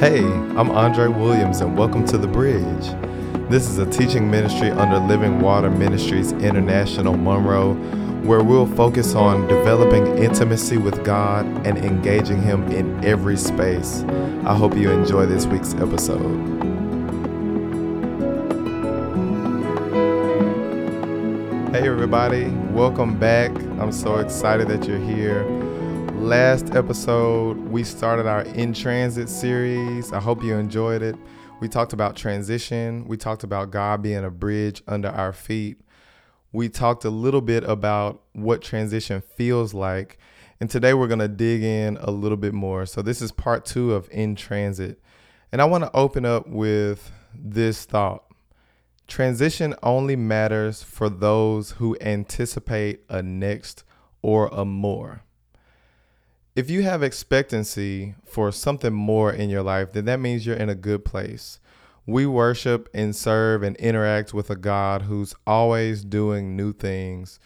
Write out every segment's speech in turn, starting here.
Hey, I'm Andre Williams, and welcome to The Bridge. This is a teaching ministry under Living Water Ministries International Monroe, where we'll focus on developing intimacy with God and engaging Him in every space. I hope you enjoy this week's episode. Hey, everybody, welcome back. I'm so excited that you're here last episode, we started our In Transit series. I hope you enjoyed it. We talked about transition, we talked about God being a bridge under our feet. We talked a little bit about what transition feels like. And today we're going to dig in a little bit more. So, this is part two of In Transit. And I want to open up with this thought Transition only matters for those who anticipate a next or a more if you have expectancy for something more in your life, then that means you're in a good place. We worship and serve and interact with a God who's always doing new things.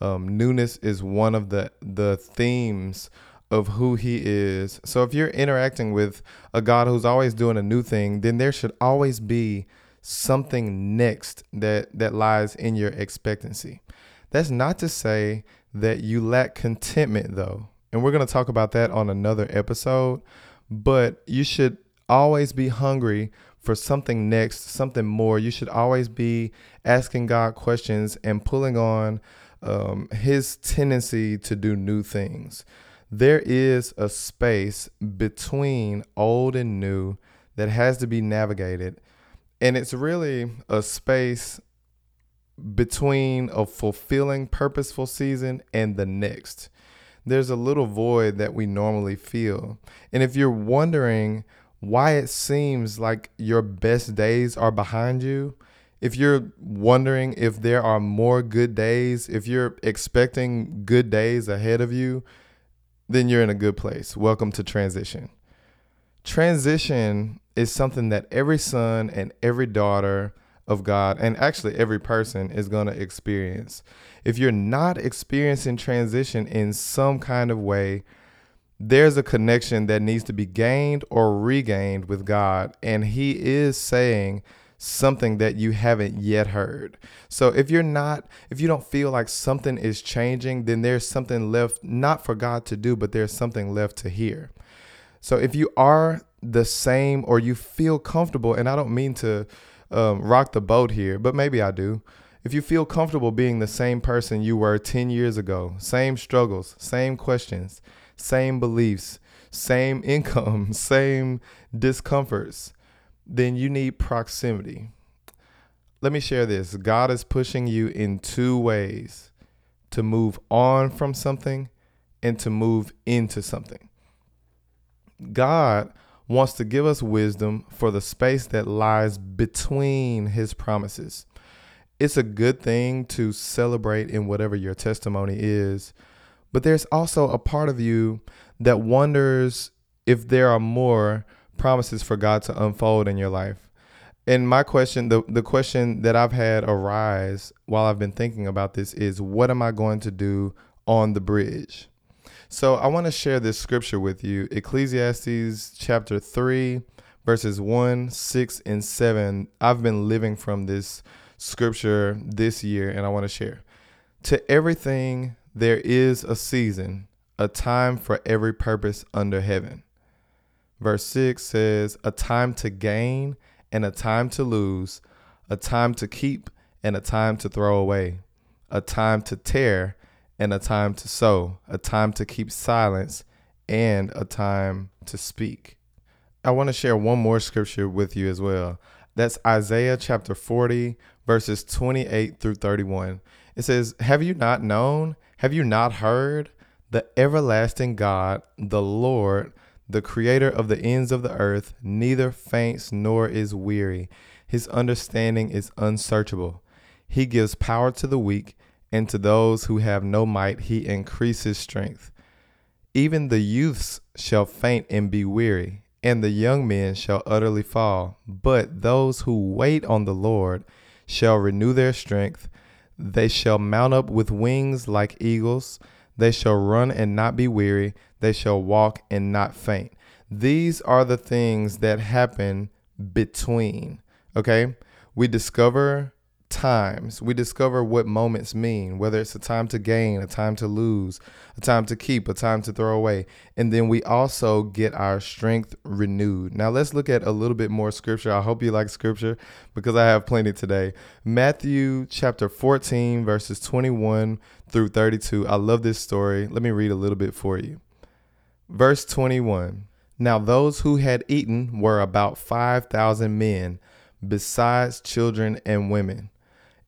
Um, newness is one of the the themes of who He is. So if you're interacting with a God who's always doing a new thing, then there should always be something next that that lies in your expectancy. That's not to say that you lack contentment though and we're going to talk about that on another episode. But you should always be hungry for something next, something more. You should always be asking God questions and pulling on um, His tendency to do new things. There is a space between old and new that has to be navigated. And it's really a space between a fulfilling, purposeful season and the next there's a little void that we normally feel. And if you're wondering why it seems like your best days are behind you, if you're wondering if there are more good days, if you're expecting good days ahead of you, then you're in a good place. Welcome to transition. Transition is something that every son and every daughter of God, and actually every person is going to experience. If you're not experiencing transition in some kind of way, there's a connection that needs to be gained or regained with God, and He is saying something that you haven't yet heard. So if you're not, if you don't feel like something is changing, then there's something left not for God to do, but there's something left to hear. So if you are the same or you feel comfortable, and I don't mean to um, rock the boat here, but maybe I do. If you feel comfortable being the same person you were 10 years ago, same struggles, same questions, same beliefs, same income, same discomforts, then you need proximity. Let me share this God is pushing you in two ways to move on from something and to move into something. God wants to give us wisdom for the space that lies between his promises. It's a good thing to celebrate in whatever your testimony is, but there's also a part of you that wonders if there are more promises for God to unfold in your life. And my question, the, the question that I've had arise while I've been thinking about this is what am I going to do on the bridge? So I want to share this scripture with you Ecclesiastes chapter 3, verses 1, 6, and 7. I've been living from this scripture this year, and I want to share. To everything, there is a season, a time for every purpose under heaven. Verse 6 says, A time to gain and a time to lose, a time to keep and a time to throw away, a time to tear and a time to sow, a time to keep silence, and a time to speak. I want to share one more scripture with you as well. That's Isaiah chapter 40, verses 28 through 31. It says, Have you not known? Have you not heard? The everlasting God, the Lord, the creator of the ends of the earth, neither faints nor is weary. His understanding is unsearchable. He gives power to the weak and to those who have no might he increases strength. Even the youths shall faint and be weary, and the young men shall utterly fall. But those who wait on the Lord shall renew their strength. They shall mount up with wings like eagles. They shall run and not be weary. They shall walk and not faint. These are the things that happen between. Okay. We discover times. We discover what moments mean, whether it's a time to gain, a time to lose, a time to keep, a time to throw away. And then we also get our strength renewed. Now, let's look at a little bit more scripture. I hope you like scripture because I have plenty today. Matthew chapter 14, verses 21 through 32. I love this story. Let me read a little bit for you. Verse 21 Now, those who had eaten were about 5,000 men, besides children and women.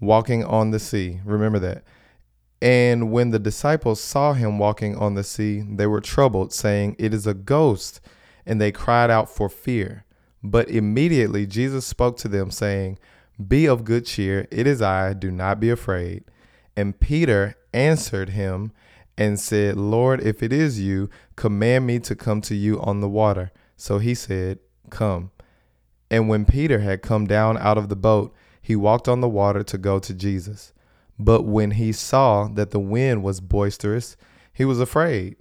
walking on the sea. Remember that. And when the disciples saw him walking on the sea, they were troubled, saying, It is a ghost. And they cried out for fear. But immediately Jesus spoke to them, saying, Be of good cheer, it is I, do not be afraid. And Peter answered him and said, Lord, if it is you, command me to come to you on the water. So he said, Come. And when Peter had come down out of the boat, he walked on the water to go to Jesus. But when he saw that the wind was boisterous, he was afraid.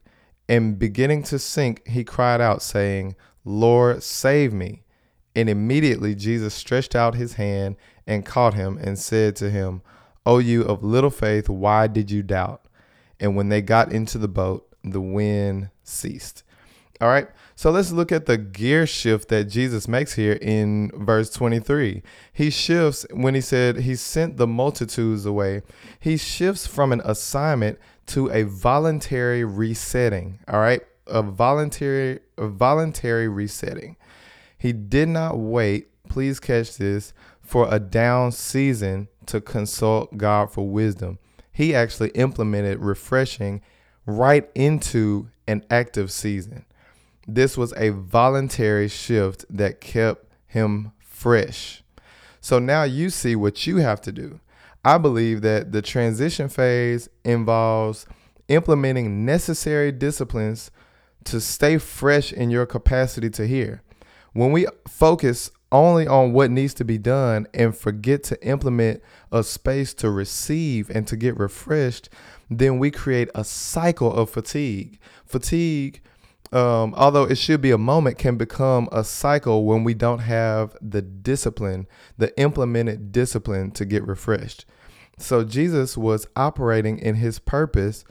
And beginning to sink, he cried out, saying, Lord, save me. And immediately Jesus stretched out his hand and caught him and said to him, O you of little faith, why did you doubt? And when they got into the boat, the wind ceased. All right. So let's look at the gear shift that Jesus makes here in verse 23. He shifts when he said he sent the multitudes away. He shifts from an assignment to a voluntary resetting. All right. A voluntary a voluntary resetting. He did not wait, please catch this, for a down season to consult God for wisdom. He actually implemented refreshing right into an active season. This was a voluntary shift that kept him fresh. So now you see what you have to do. I believe that the transition phase involves implementing necessary disciplines to stay fresh in your capacity to hear. When we focus only on what needs to be done and forget to implement a space to receive and to get refreshed, then we create a cycle of fatigue. Fatigue um, although it should be a moment, can become a cycle when we don't have the discipline, the implemented discipline to get refreshed. So Jesus was operating in his purpose,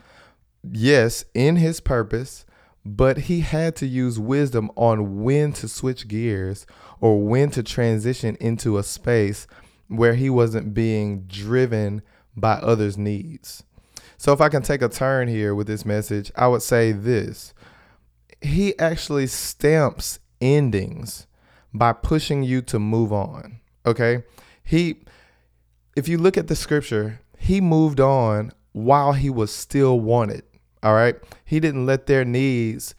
yes, in his purpose, but he had to use wisdom on when to switch gears or when to transition into a space where he wasn't being driven by others' needs. So, if I can take a turn here with this message, I would say this he actually stamps endings by pushing you to move on. Okay? He if you look at the scripture, he moved on while he was still wanted. All right? He didn't let their needs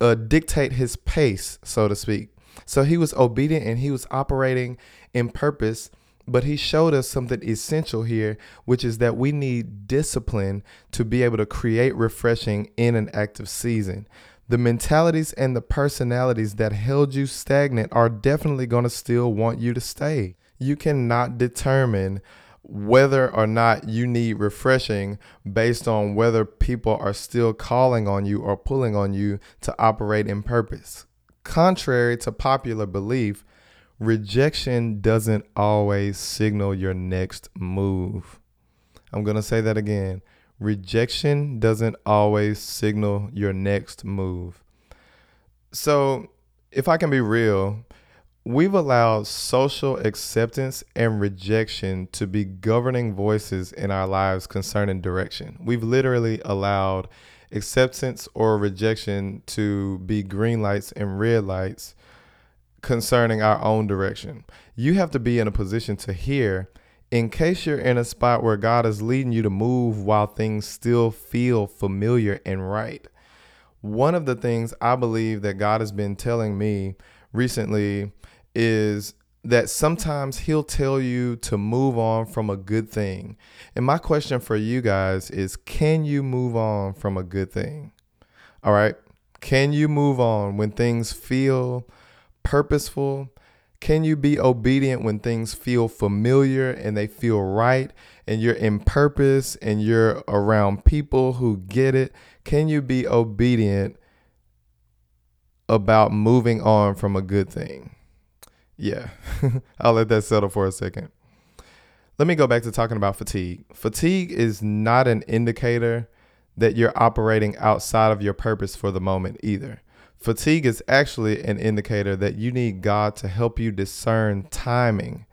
uh, dictate his pace, so to speak. So he was obedient and he was operating in purpose, but he showed us something essential here, which is that we need discipline to be able to create refreshing in an active season the mentalities and the personalities that held you stagnant are definitely going to still want you to stay. You cannot determine whether or not you need refreshing based on whether people are still calling on you or pulling on you to operate in purpose. Contrary to popular belief, rejection doesn't always signal your next move. I'm going to say that again. Rejection doesn't always signal your next move. So, if I can be real, we've allowed social acceptance and rejection to be governing voices in our lives concerning direction. We've literally allowed acceptance or rejection to be green lights and red lights concerning our own direction. You have to be in a position to hear in case you're in a spot where God is leading you to move while things still feel familiar and right. one of the things I believe that God has been telling me recently is that sometimes he'll tell you to move on from a good thing. And my question for you guys is can you move on from a good thing? All right. Can you move on when things feel purposeful? Can you be obedient when things feel familiar and they feel right and you're in purpose and you're around people who get it? Can you be obedient about moving on from a good thing? Yeah, I'll let that settle for a second. Let me go back to talking about fatigue. Fatigue is not an indicator that you're operating outside of your purpose for the moment either. Fatigue is actually an indicator that you need God to help you discern timing.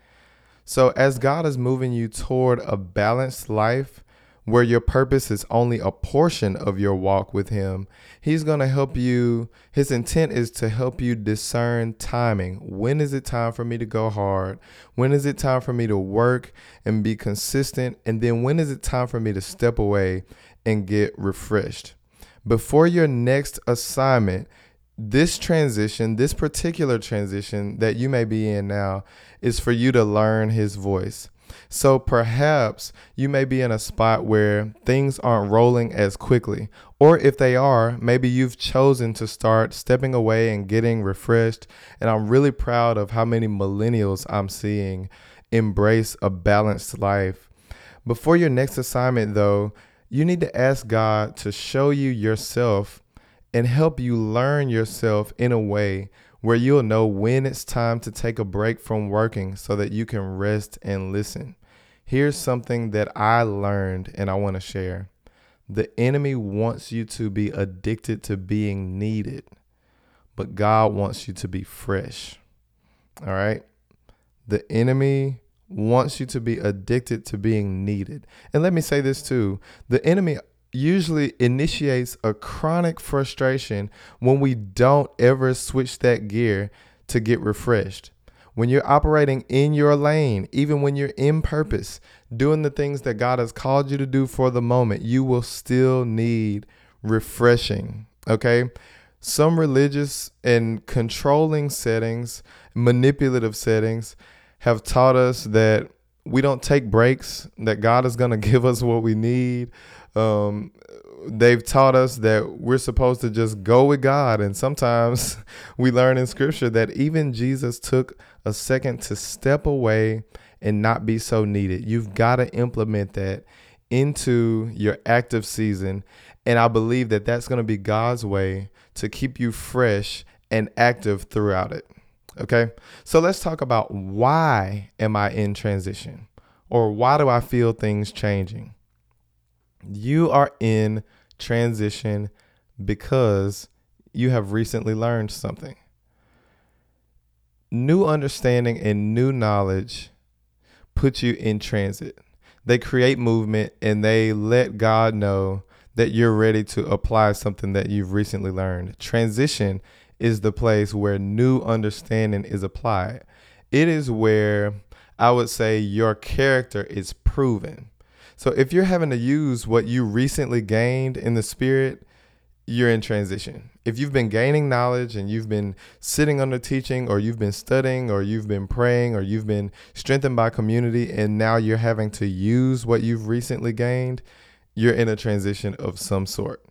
So, as God is moving you toward a balanced life, where your purpose is only a portion of your walk with Him, He's going to help you. His intent is to help you discern timing. When is it time for me to go hard? When is it time for me to work and be consistent? And then when is it time for me to step away and get refreshed? Before your next assignment, this transition, this particular transition that you may be in now, is for you to learn His voice. So perhaps you may be in a spot where things aren't rolling as quickly. Or if they are, maybe you've chosen to start stepping away and getting refreshed. And I'm really proud of how many millennials I'm seeing embrace a balanced life. Before your next assignment, though, you need to ask God to show you yourself and help you learn yourself in a way where you'll know when it's time to take a break from working so that you can rest and listen. Here's something that I learned and I want to share. The enemy wants you to be addicted to being needed, but God wants you to be fresh. All right? The enemy wants you to be addicted to being needed. And let me say this too the enemy usually initiates a chronic frustration when we don't ever switch that gear to get refreshed. When you're operating in your lane, even when you're in purpose, doing the things that God has called you to do for the moment, you will still need refreshing. Okay. Some religious and controlling settings, manipulative settings, have taught us that we don't take breaks, that God is going to give us what we need. Um, they've taught us that we're supposed to just go with God. And sometimes we learn in scripture that even Jesus took a second to step away and not be so needed. You've got to implement that into your active season. And I believe that that's going to be God's way to keep you fresh and active throughout it. Okay. So let's talk about why am I in transition or why do I feel things changing? You are in transition because you have recently learned something. New understanding and new knowledge put you in transit. They create movement and they let God know that you're ready to apply something that you've recently learned. Transition is the place where new understanding is applied. It is where I would say your character is proven. So if you're having to use what you recently gained in the spirit, you're in transition. If you've been gaining knowledge and you've been sitting under teaching, or you've been studying, or you've been praying, or you've been strengthened by community, and now you're having to use what you've recently gained, you're in a transition of some sort.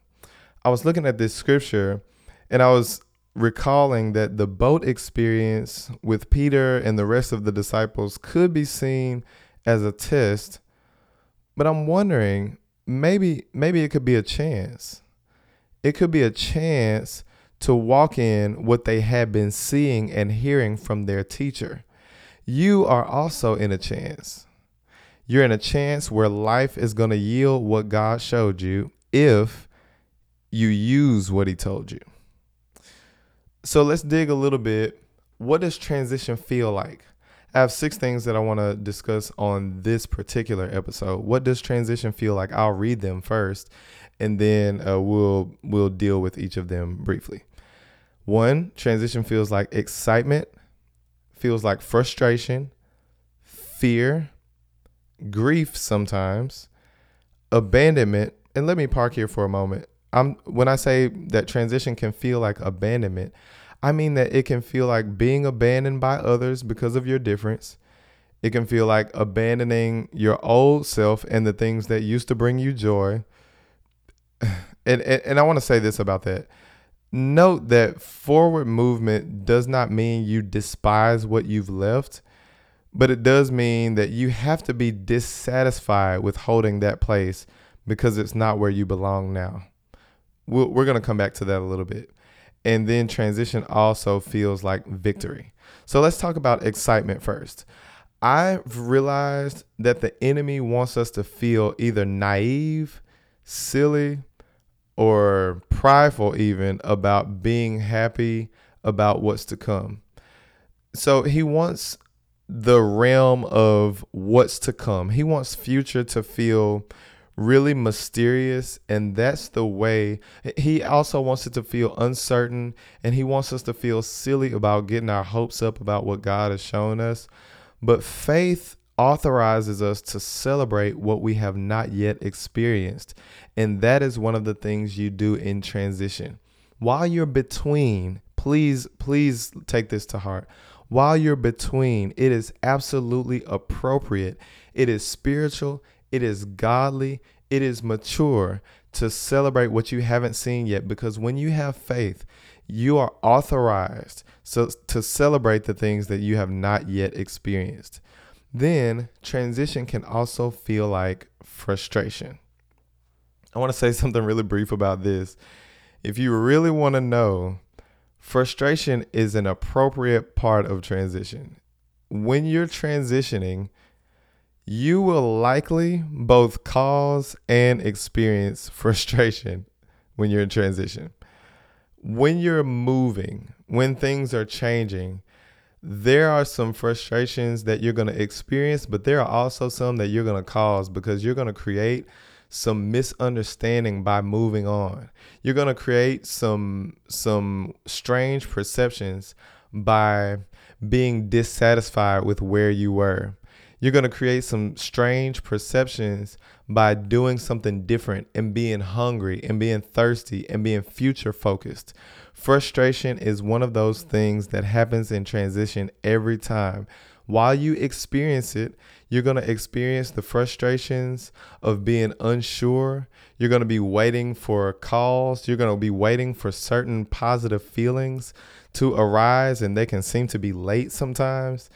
I was looking at this scripture and I was recalling that the boat experience with Peter and the rest of the disciples could be seen as a test but I'm wondering, maybe maybe it could be a chance. It could be a chance to walk in what they had been seeing and hearing from their teacher. You are also in a chance. You're in a chance where life is going to yield what God showed you if you use what he told you. So let's dig a little bit. What does transition feel like? I have six things that I want to discuss on this particular episode. What does transition feel like? I'll read them first, and then uh, we'll we'll deal with each of them briefly. One, transition feels like excitement, feels like frustration, fear, grief sometimes, abandonment, and let me park here for a moment. I'm when I say that transition can feel like abandonment, I mean that it can feel like being abandoned by others because of your difference. It can feel like abandoning your old self and the things that used to bring you joy. And, and, and I want to say this about that. Note that forward movement does not mean you despise what you've left, but it does mean that you have to be dissatisfied with holding that place because it's not where you belong now. We we're going to come back to that a little bit. And then transition also feels like victory. So let's talk about excitement first. I've realized that the enemy wants us to feel either naive, silly, or prideful, even about being happy about what's to come. So he wants the realm of what's to come. He wants future to feel really mysterious and that's the way he also wants it to feel uncertain and he wants us to feel silly about getting our hopes up about what God has shown us but faith authorizes us to celebrate what we have not yet experienced. And that is one of the things you do in transition. While you're between, please, please take this to heart. While you're between, it is absolutely appropriate. It is spiritual. It is godly. It is mature to celebrate what you haven't seen yet because when you have faith, you are authorized so to celebrate the things that you have not yet experienced. Then transition can also feel like frustration. I want to say something really brief about this. If you really want to know, frustration is an appropriate part of transition. When you're transitioning, you will likely both cause and experience frustration when you're in transition when you're moving, when things are changing, there are some frustrations that you're going to experience, but there are also some that you're going to cause because you're going to create some misunderstanding by moving on. You're going to create some some strange perceptions by being dissatisfied with where you were. You're going to create some strange perceptions by doing something different and being hungry and being thirsty and being future focused. Frustration is one of those things that happens in transition every time. While you experience it, you're going to experience the frustrations of being unsure. You're going to be waiting for calls. You're going to be waiting for certain positive feelings to arise, and they can seem to be late sometimes.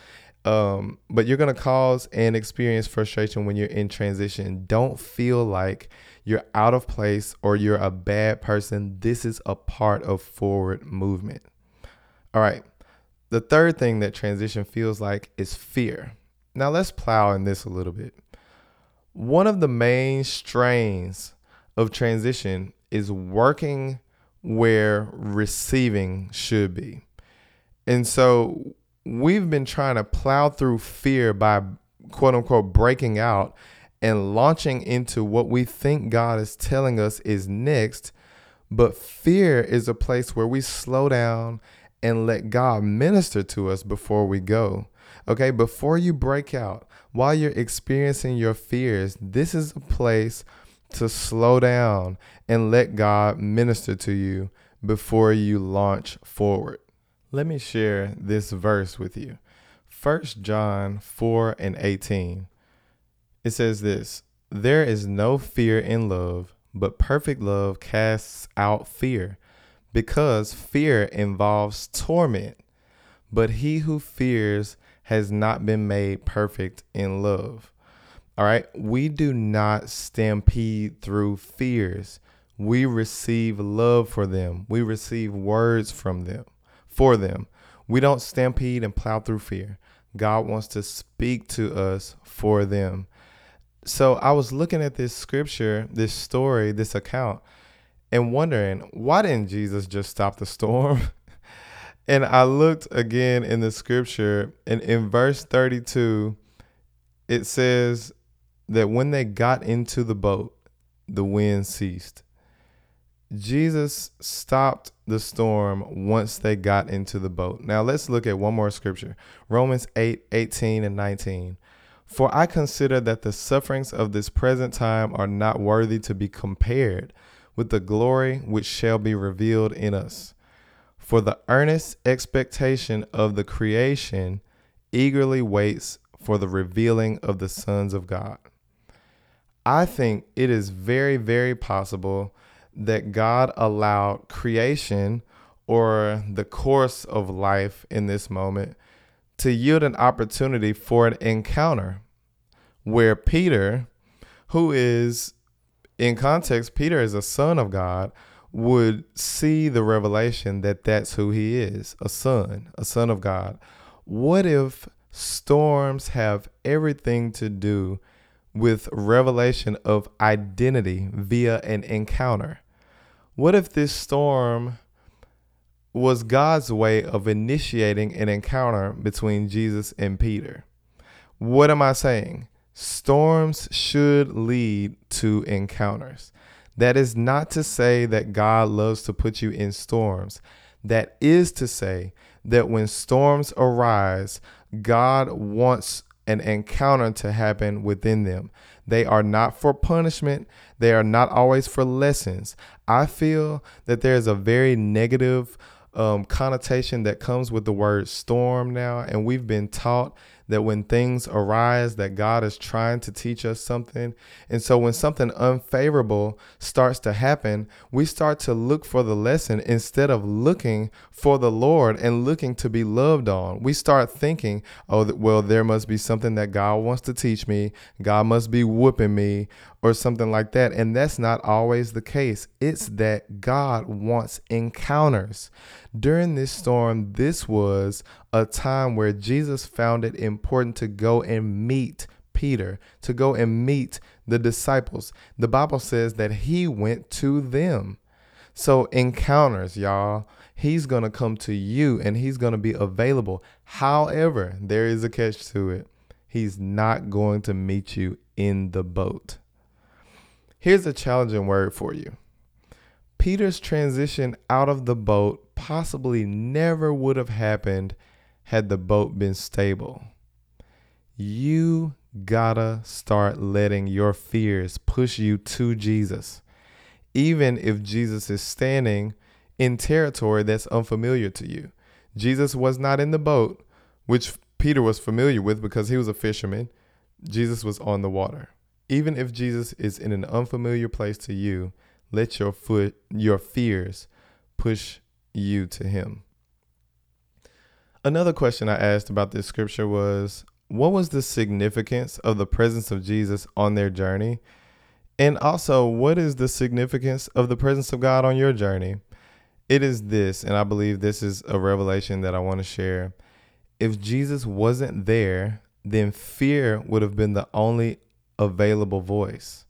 Um, but you're going to cause and experience frustration when you're in transition. Don't feel like you're out of place or you're a bad person. This is a part of forward movement. All right. The third thing that transition feels like is fear. Now let's plow in this a little bit. One of the main strains of transition is working where receiving should be. And so we've been trying to plow through fear by quote unquote breaking out and launching into what we think God is telling us is next. But fear is a place where we slow down and let God minister to us before we go. Okay, before you break out, while you're experiencing your fears, this is a place to slow down and let God minister to you before you launch forward. Let me share this verse with you. 1 John 4 and 18. It says this There is no fear in love, but perfect love casts out fear, because fear involves torment. But he who fears has not been made perfect in love. All right. We do not stampede through fears. We receive love for them, we receive words from them for them. We don't stampede and plow through fear. God wants to speak to us for them. So I was looking at this scripture, this story, this account, and wondering why didn't Jesus just stop the storm? and I looked again in the scripture, and in verse 32, it says that when they got into the boat, the wind ceased. Jesus stopped the storm once they got into the boat. Now let's look at one more scripture Romans 8 18 and 19. For I consider that the sufferings of this present time are not worthy to be compared with the glory which shall be revealed in us. For the earnest expectation of the creation eagerly waits for the revealing of the sons of God. I think it is very, very possible that God allowed creation or the course of life in this moment to yield an opportunity for an encounter where Peter, who is in context, Peter is a son of God, would see the revelation that that's who he is a son, a son of God. What if storms have everything to do with revelation of identity via an encounter? What if this storm was God's way of initiating an encounter between Jesus and Peter? What am I saying? Storms should lead to encounters. That is not to say that God loves to put you in storms. That is to say that when storms arise, God wants an encounter to happen within them. They are not for punishment, they are not always for lessons. I feel that there's a very negative um, connotation that comes with the word storm now, and we've been taught that when things arise that God is trying to teach us something. And so when something unfavorable starts to happen, we start to look for the lesson instead of looking for the Lord and looking to be loved on. We start thinking, oh, well, there must be something that God wants to teach me. God must be whooping me or something like that. And that's not always the case. It's that God wants encounters. During this storm, this was a time where Jesus found it important to go and meet Peter, to go and meet the disciples. The Bible says that he went to them. So, encounters, y'all. He's going to come to you and he's going to be available. However, there is a catch to it. He's not going to meet you in the boat. Here's a challenging word for you Peter's transition out of the boat possibly never would have happened had the boat been stable. You gotta start letting your fears push you to Jesus, even if Jesus is standing in territory that's unfamiliar to you. Jesus was not in the boat, which Peter was familiar with because he was a fisherman. Jesus was on the water. Even if Jesus is in an unfamiliar place to you, let your foot your fears push you to him. Another question I asked about this scripture was what was the significance of the presence of Jesus on their journey? And also, what is the significance of the presence of God on your journey? It is this, and I believe this is a revelation that I want to share. If Jesus wasn't there, then fear would have been the only available voice.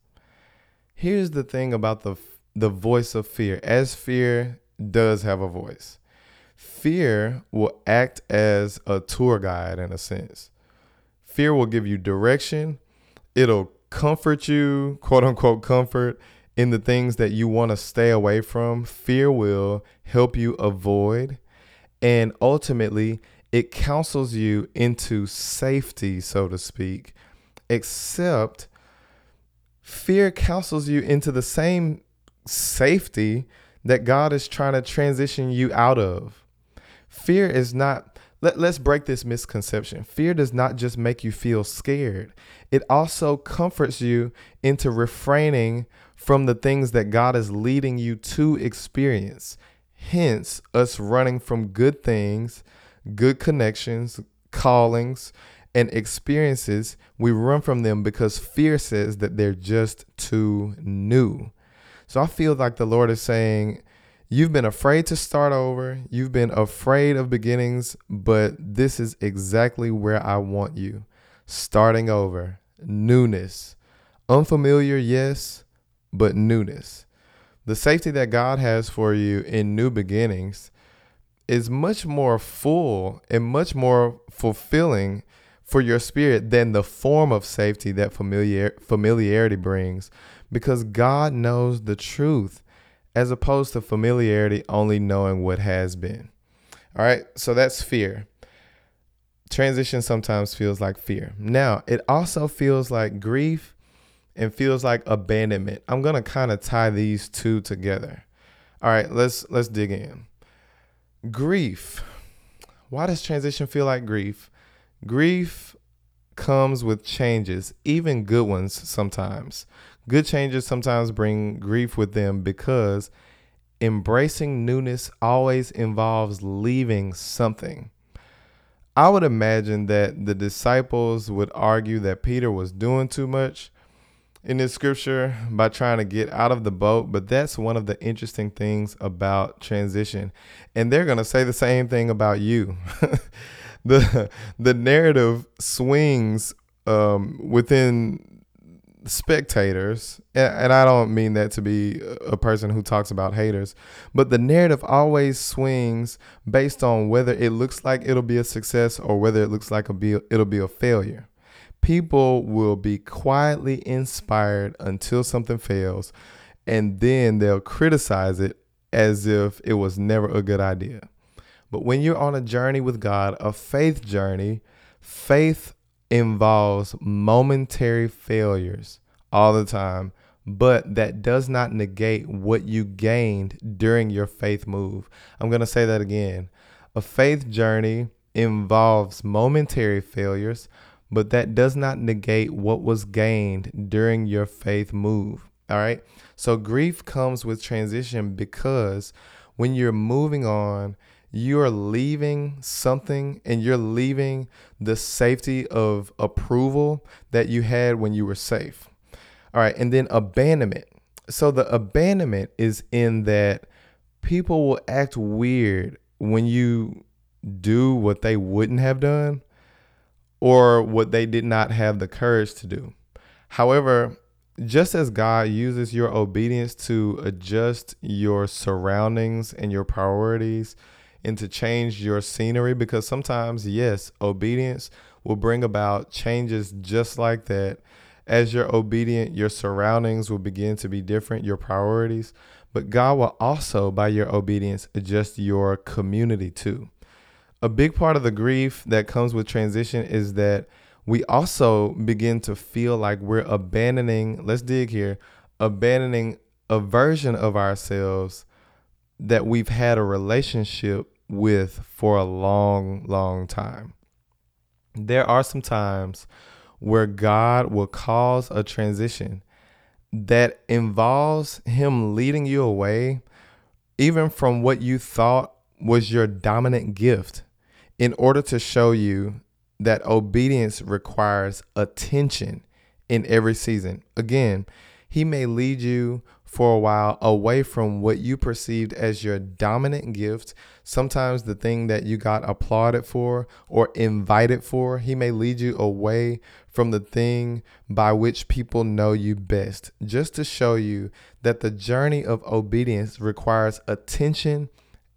Here's the thing about the the voice of fear. As fear does have a voice fear will act as a tour guide in a sense. Fear will give you direction, it'll comfort you, quote unquote, comfort in the things that you want to stay away from. Fear will help you avoid, and ultimately, it counsels you into safety, so to speak, except fear counsels you into the same safety that God is trying to transition you out of. Fear is not, let, let's break this misconception. Fear does not just make you feel scared, it also comforts you into refraining from the things that God is leading you to experience. Hence, us running from good things, good connections, callings, and experiences, we run from them because fear says that they're just too new. So I feel like the Lord is saying, You've been afraid to start over. You've been afraid of beginnings, but this is exactly where I want you. Starting over, newness. Unfamiliar, yes, but newness. The safety that God has for you in new beginnings is much more full and much more fulfilling for your spirit than the form of safety that familiar, familiarity brings because God knows the truth as opposed to familiarity only knowing what has been. All right, so that's fear. Transition sometimes feels like fear. Now, it also feels like grief and feels like abandonment. I'm going to kind of tie these two together. All right, let's let's dig in. Grief. Why does transition feel like grief? Grief comes with changes, even good ones sometimes. Good changes sometimes bring grief with them because embracing newness always involves leaving something. I would imagine that the disciples would argue that Peter was doing too much in this scripture by trying to get out of the boat, but that's one of the interesting things about transition. And they're going to say the same thing about you. the the narrative swings um, within spectators, and I don't mean that to be a person who talks about haters, but the narrative always swings based on whether it looks like it'll be a success or whether it looks like be, it'll be a failure. People will be quietly inspired until something fails, and then they'll criticize it as if it was never a good idea. But when you're on a journey with God, a faith journey, faith involves momentary failures all the time, but that does not negate what you gained during your faith move. I'm going to say that again. A faith journey involves momentary failures, but that does not negate what was gained during your faith move. All right. So grief comes with transition because when you're moving on, you're leaving something and you're leaving the safety of approval that you had when you were safe. All right. And then abandonment. So the abandonment is in that people will act weird when you do what they wouldn't have done or what they did not have the courage to do. However, just as God uses your obedience to adjust your surroundings and your priorities and to change your scenery because sometimes, yes, obedience will bring about changes just like that. As you're obedient, your surroundings will begin to be different, your priorities, but God will also, by your obedience, adjust your community too. A big part of the grief that comes with transition is that we also begin to feel like we're abandoning, let's dig here, abandoning a version of ourselves that we've had a relationship with for a long, long time. There are some times where God will cause a transition that involves Him leading you away, even from what you thought was your dominant gift, in order to show you that obedience requires attention in every season. Again, He may lead you for a while away from what you perceived as your dominant gift. Sometimes the thing that you got applauded for or invited for, he may lead you away from the thing by which people know you best, just to show you that the journey of obedience requires attention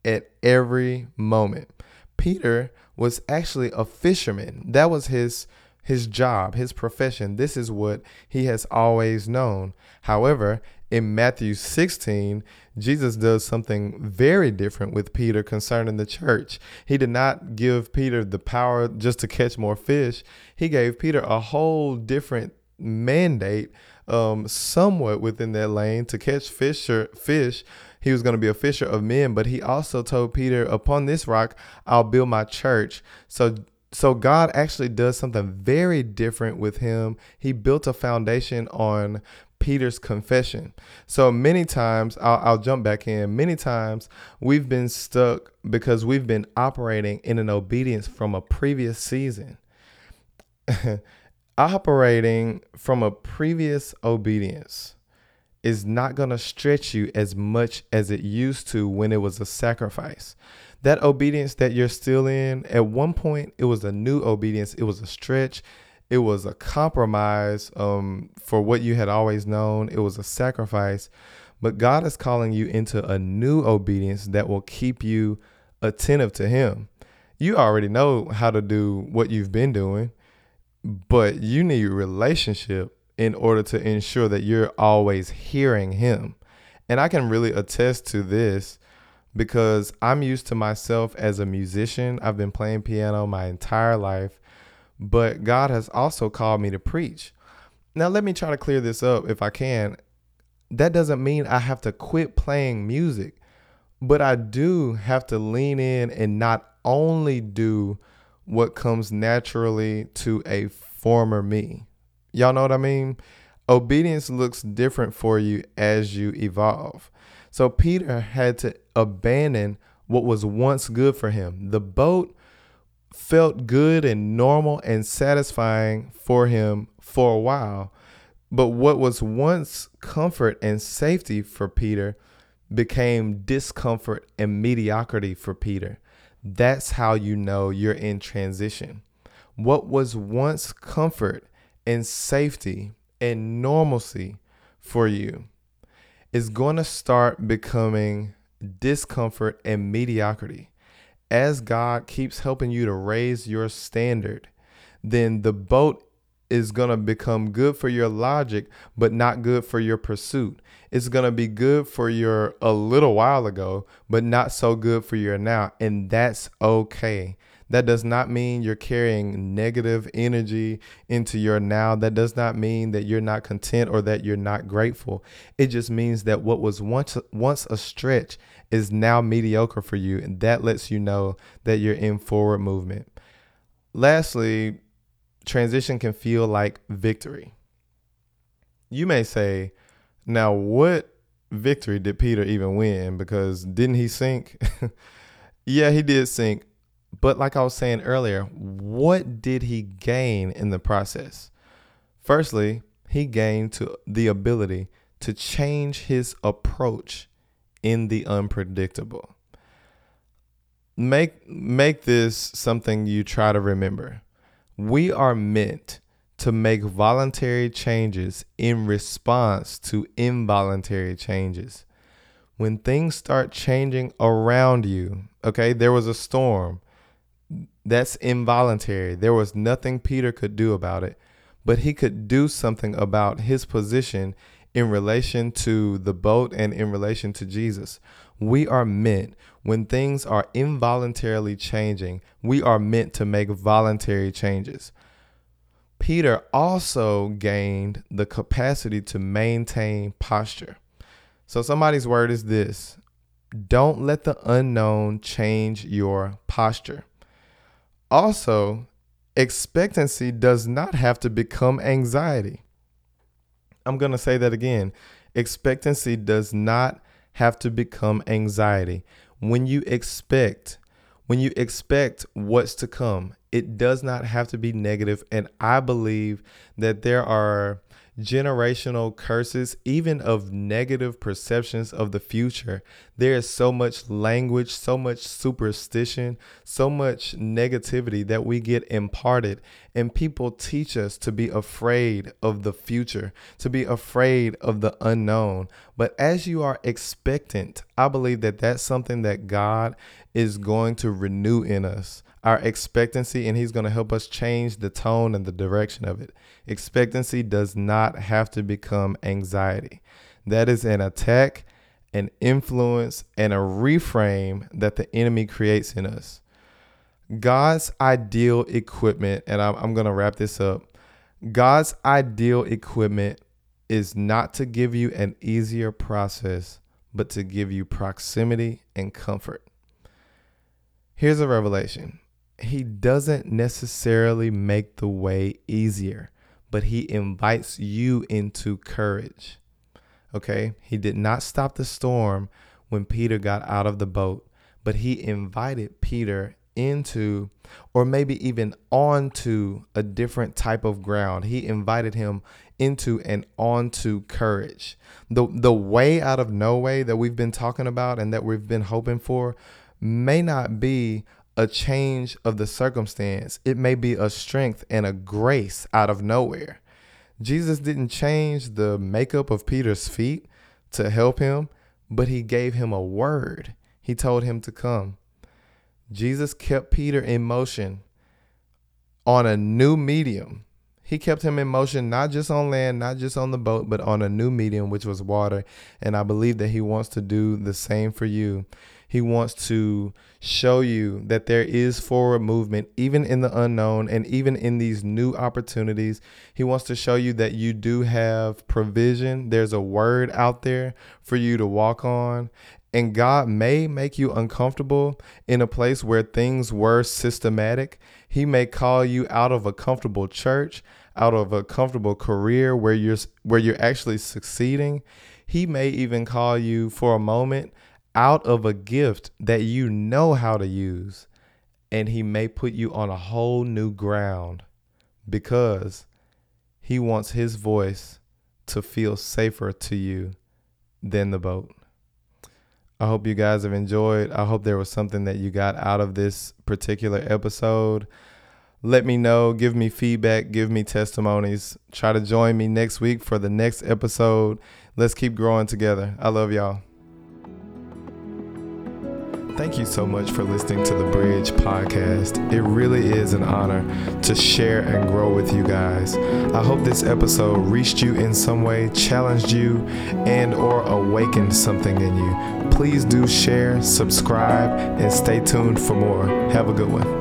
at every moment. Peter was actually a fisherman. That was his his job, his profession. This is what he has always known. However, in Matthew 16, Jesus does something very different with Peter concerning the church. He did not give Peter the power just to catch more fish, he gave Peter a whole different mandate, um, somewhat within that lane to catch fish. fish. He was going to be a fisher of men, but he also told Peter, Upon this rock, I'll build my church. So so God actually does something very different with him. He built a foundation on Peter's confession. So many times, I'll, I'll, jump back in. Many times we've been stuck because we've been operating in an obedience from a previous season. operating from a previous obedience is not going to stretch you as much as it used to when it was a sacrifice. That obedience that you're still in, at one point, it was a new obedience, it was a stretch it was a compromise um, for what you had always known. It was a sacrifice. But God is calling you into a new obedience that will keep you attentive to Him. You already know how to do what you've been doing, but you need relationship in order to ensure that you're always hearing Him. And I can really attest to this because I'm used to myself as a musician. I've been playing piano my entire life but God has also called me to preach. Now, let me try to clear this up if I can. That doesn't mean I have to quit playing music, but I do have to lean in and not only do what comes naturally to a former me. Y'all know what I mean? Obedience looks different for you as you evolve. So Peter had to abandon what was once good for him. The boat felt good and normal and satisfying for him for a while. But what was once comfort and safety for Peter became discomfort and mediocrity for Peter. That's how you know you're in transition. What was once comfort and safety and normalcy for you is going to start becoming discomfort and mediocrity. As God keeps helping you to raise your standard, then the boat is going to become good for your logic, but not good for your pursuit. It's going to be good for your a little while ago, but not so good for your now. And that's okay. That does not mean you're carrying negative energy into your now. That does not mean that you're not content or that you're not grateful. It just means that what was once once a stretch is now mediocre for you, and that lets you know that you're in forward movement. Lastly, transition can feel like victory. You may say, now what victory did Peter even win? Because didn't he sink? yeah, he did sink, but like I was saying earlier, what did he gain in the process? Firstly, he gained to the ability to change his approach in the unpredictable. Make make this something you try to remember. We are meant to make voluntary changes in response to involuntary changes. When things start changing around you, okay, there was a storm that's involuntary. There was nothing Peter could do about it, but he could do something about his position in relation to the boat and in relation to Jesus. We are meant, when things are involuntarily changing, we are meant to make voluntary changes. Peter also gained the capacity to maintain posture. So, somebody's word is this don't let the unknown change your posture. Also, expectancy does not have to become anxiety. I'm going to say that again. Expectancy does not have to become anxiety. When you expect, when you expect what's to come, it does not have to be negative. And I believe that there are generational curses, even of negative perceptions of the future. There is so much language, so much superstition, so much negativity that we get imparted. And people teach us to be afraid of the future, to be afraid of the unknown. But as you are expectant, I believe that that's something that God is going to renew in us our expectancy and he's going to help us change the tone and the direction of it. Expectancy does not have to become anxiety. That is an attack, an influence, and a reframe that the enemy creates in us. God's ideal equipment, and I'm, I'm going to wrap this up. God's ideal equipment is not to give you an easier process, but to give you proximity and comfort. Here's a revelation he doesn't necessarily make the way easier, but he invites you into courage. Okay? He did not stop the storm when Peter got out of the boat, but he invited Peter into or maybe even onto a different type of ground. He invited him into and onto courage. The the way out of no way that we've been talking about and that we've been hoping for may not be a change of the circumstance. It may be a strength and a grace out of nowhere. Jesus didn't change the makeup of Peter's feet to help him, but he gave him a word. He told him to come. Jesus kept Peter in motion on a new medium. He kept him in motion, not just on land, not just on the boat, but on a new medium, which was water. And I believe that he wants to do the same for you. He wants to show you that there is forward movement, even in the unknown and even in these new opportunities. He wants to show you that you do have provision. There's a word out there for you to walk on. And God may make you uncomfortable in a place where things were systematic. He may call you out of a comfortable church, out of a comfortable career where you're where you're actually succeeding. He may even call you for a moment out of a gift that you know how to use, and he may put you on a whole new ground because he wants his voice to feel safer to you than the boat. I hope you guys have enjoyed. I hope there was something that you got out of this particular episode. Let me know, give me feedback, give me testimonies. Try to join me next week for the next episode. Let's keep growing together. I love y'all. Thank you so much for listening to the Bridge podcast. It really is an honor to share and grow with you guys. I hope this episode reached you in some way, challenged you, and or awakened something in you. Please do share, subscribe, and stay tuned for more. Have a good one.